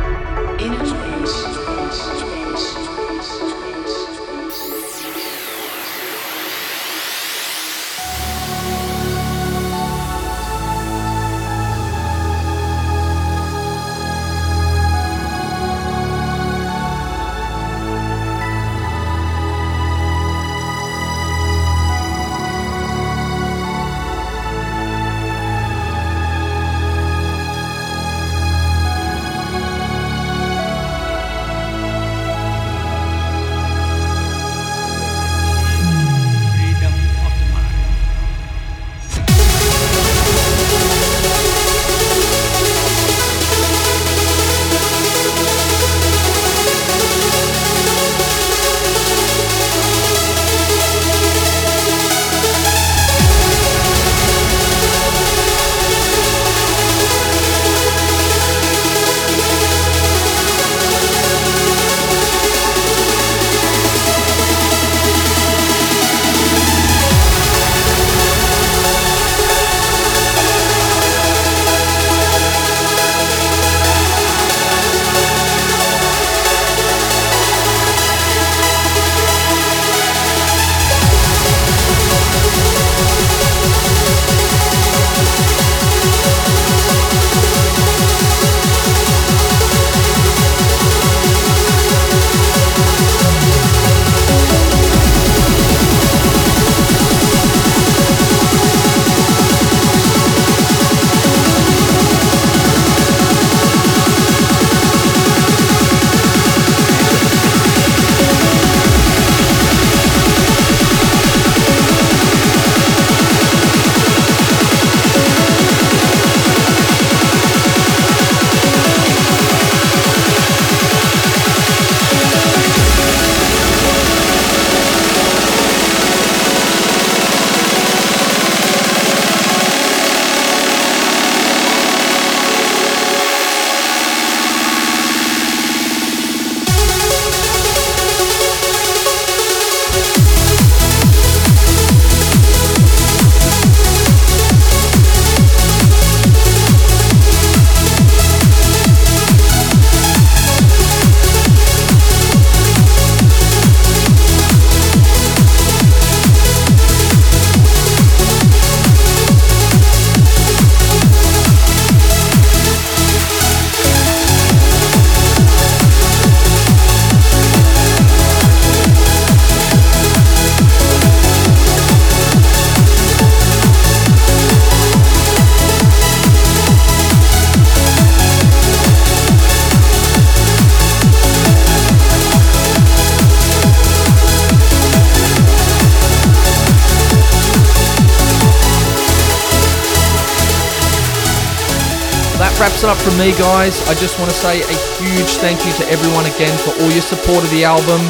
Me, guys. I just want to say a huge thank you to everyone again for all your support of the album.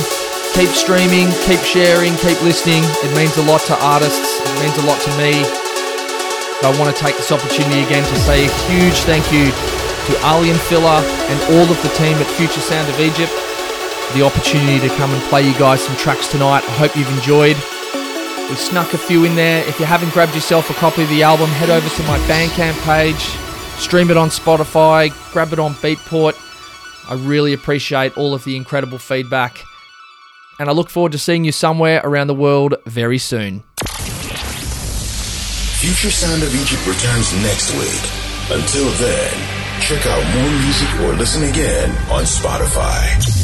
Keep streaming, keep sharing, keep listening. It means a lot to artists, it means a lot to me. I want to take this opportunity again to say a huge thank you to Aly and Fila and all of the team at Future Sound of Egypt the opportunity to come and play you guys some tracks tonight. I hope you've enjoyed. We snuck a few in there. If you haven't grabbed yourself a copy of the album, head over to my Bandcamp page Stream it on Spotify, grab it on Beatport. I really appreciate all of the incredible feedback. And I look forward to seeing you somewhere around the world very soon. Future Sound of Egypt returns next week. Until then, check out more music or listen again on Spotify.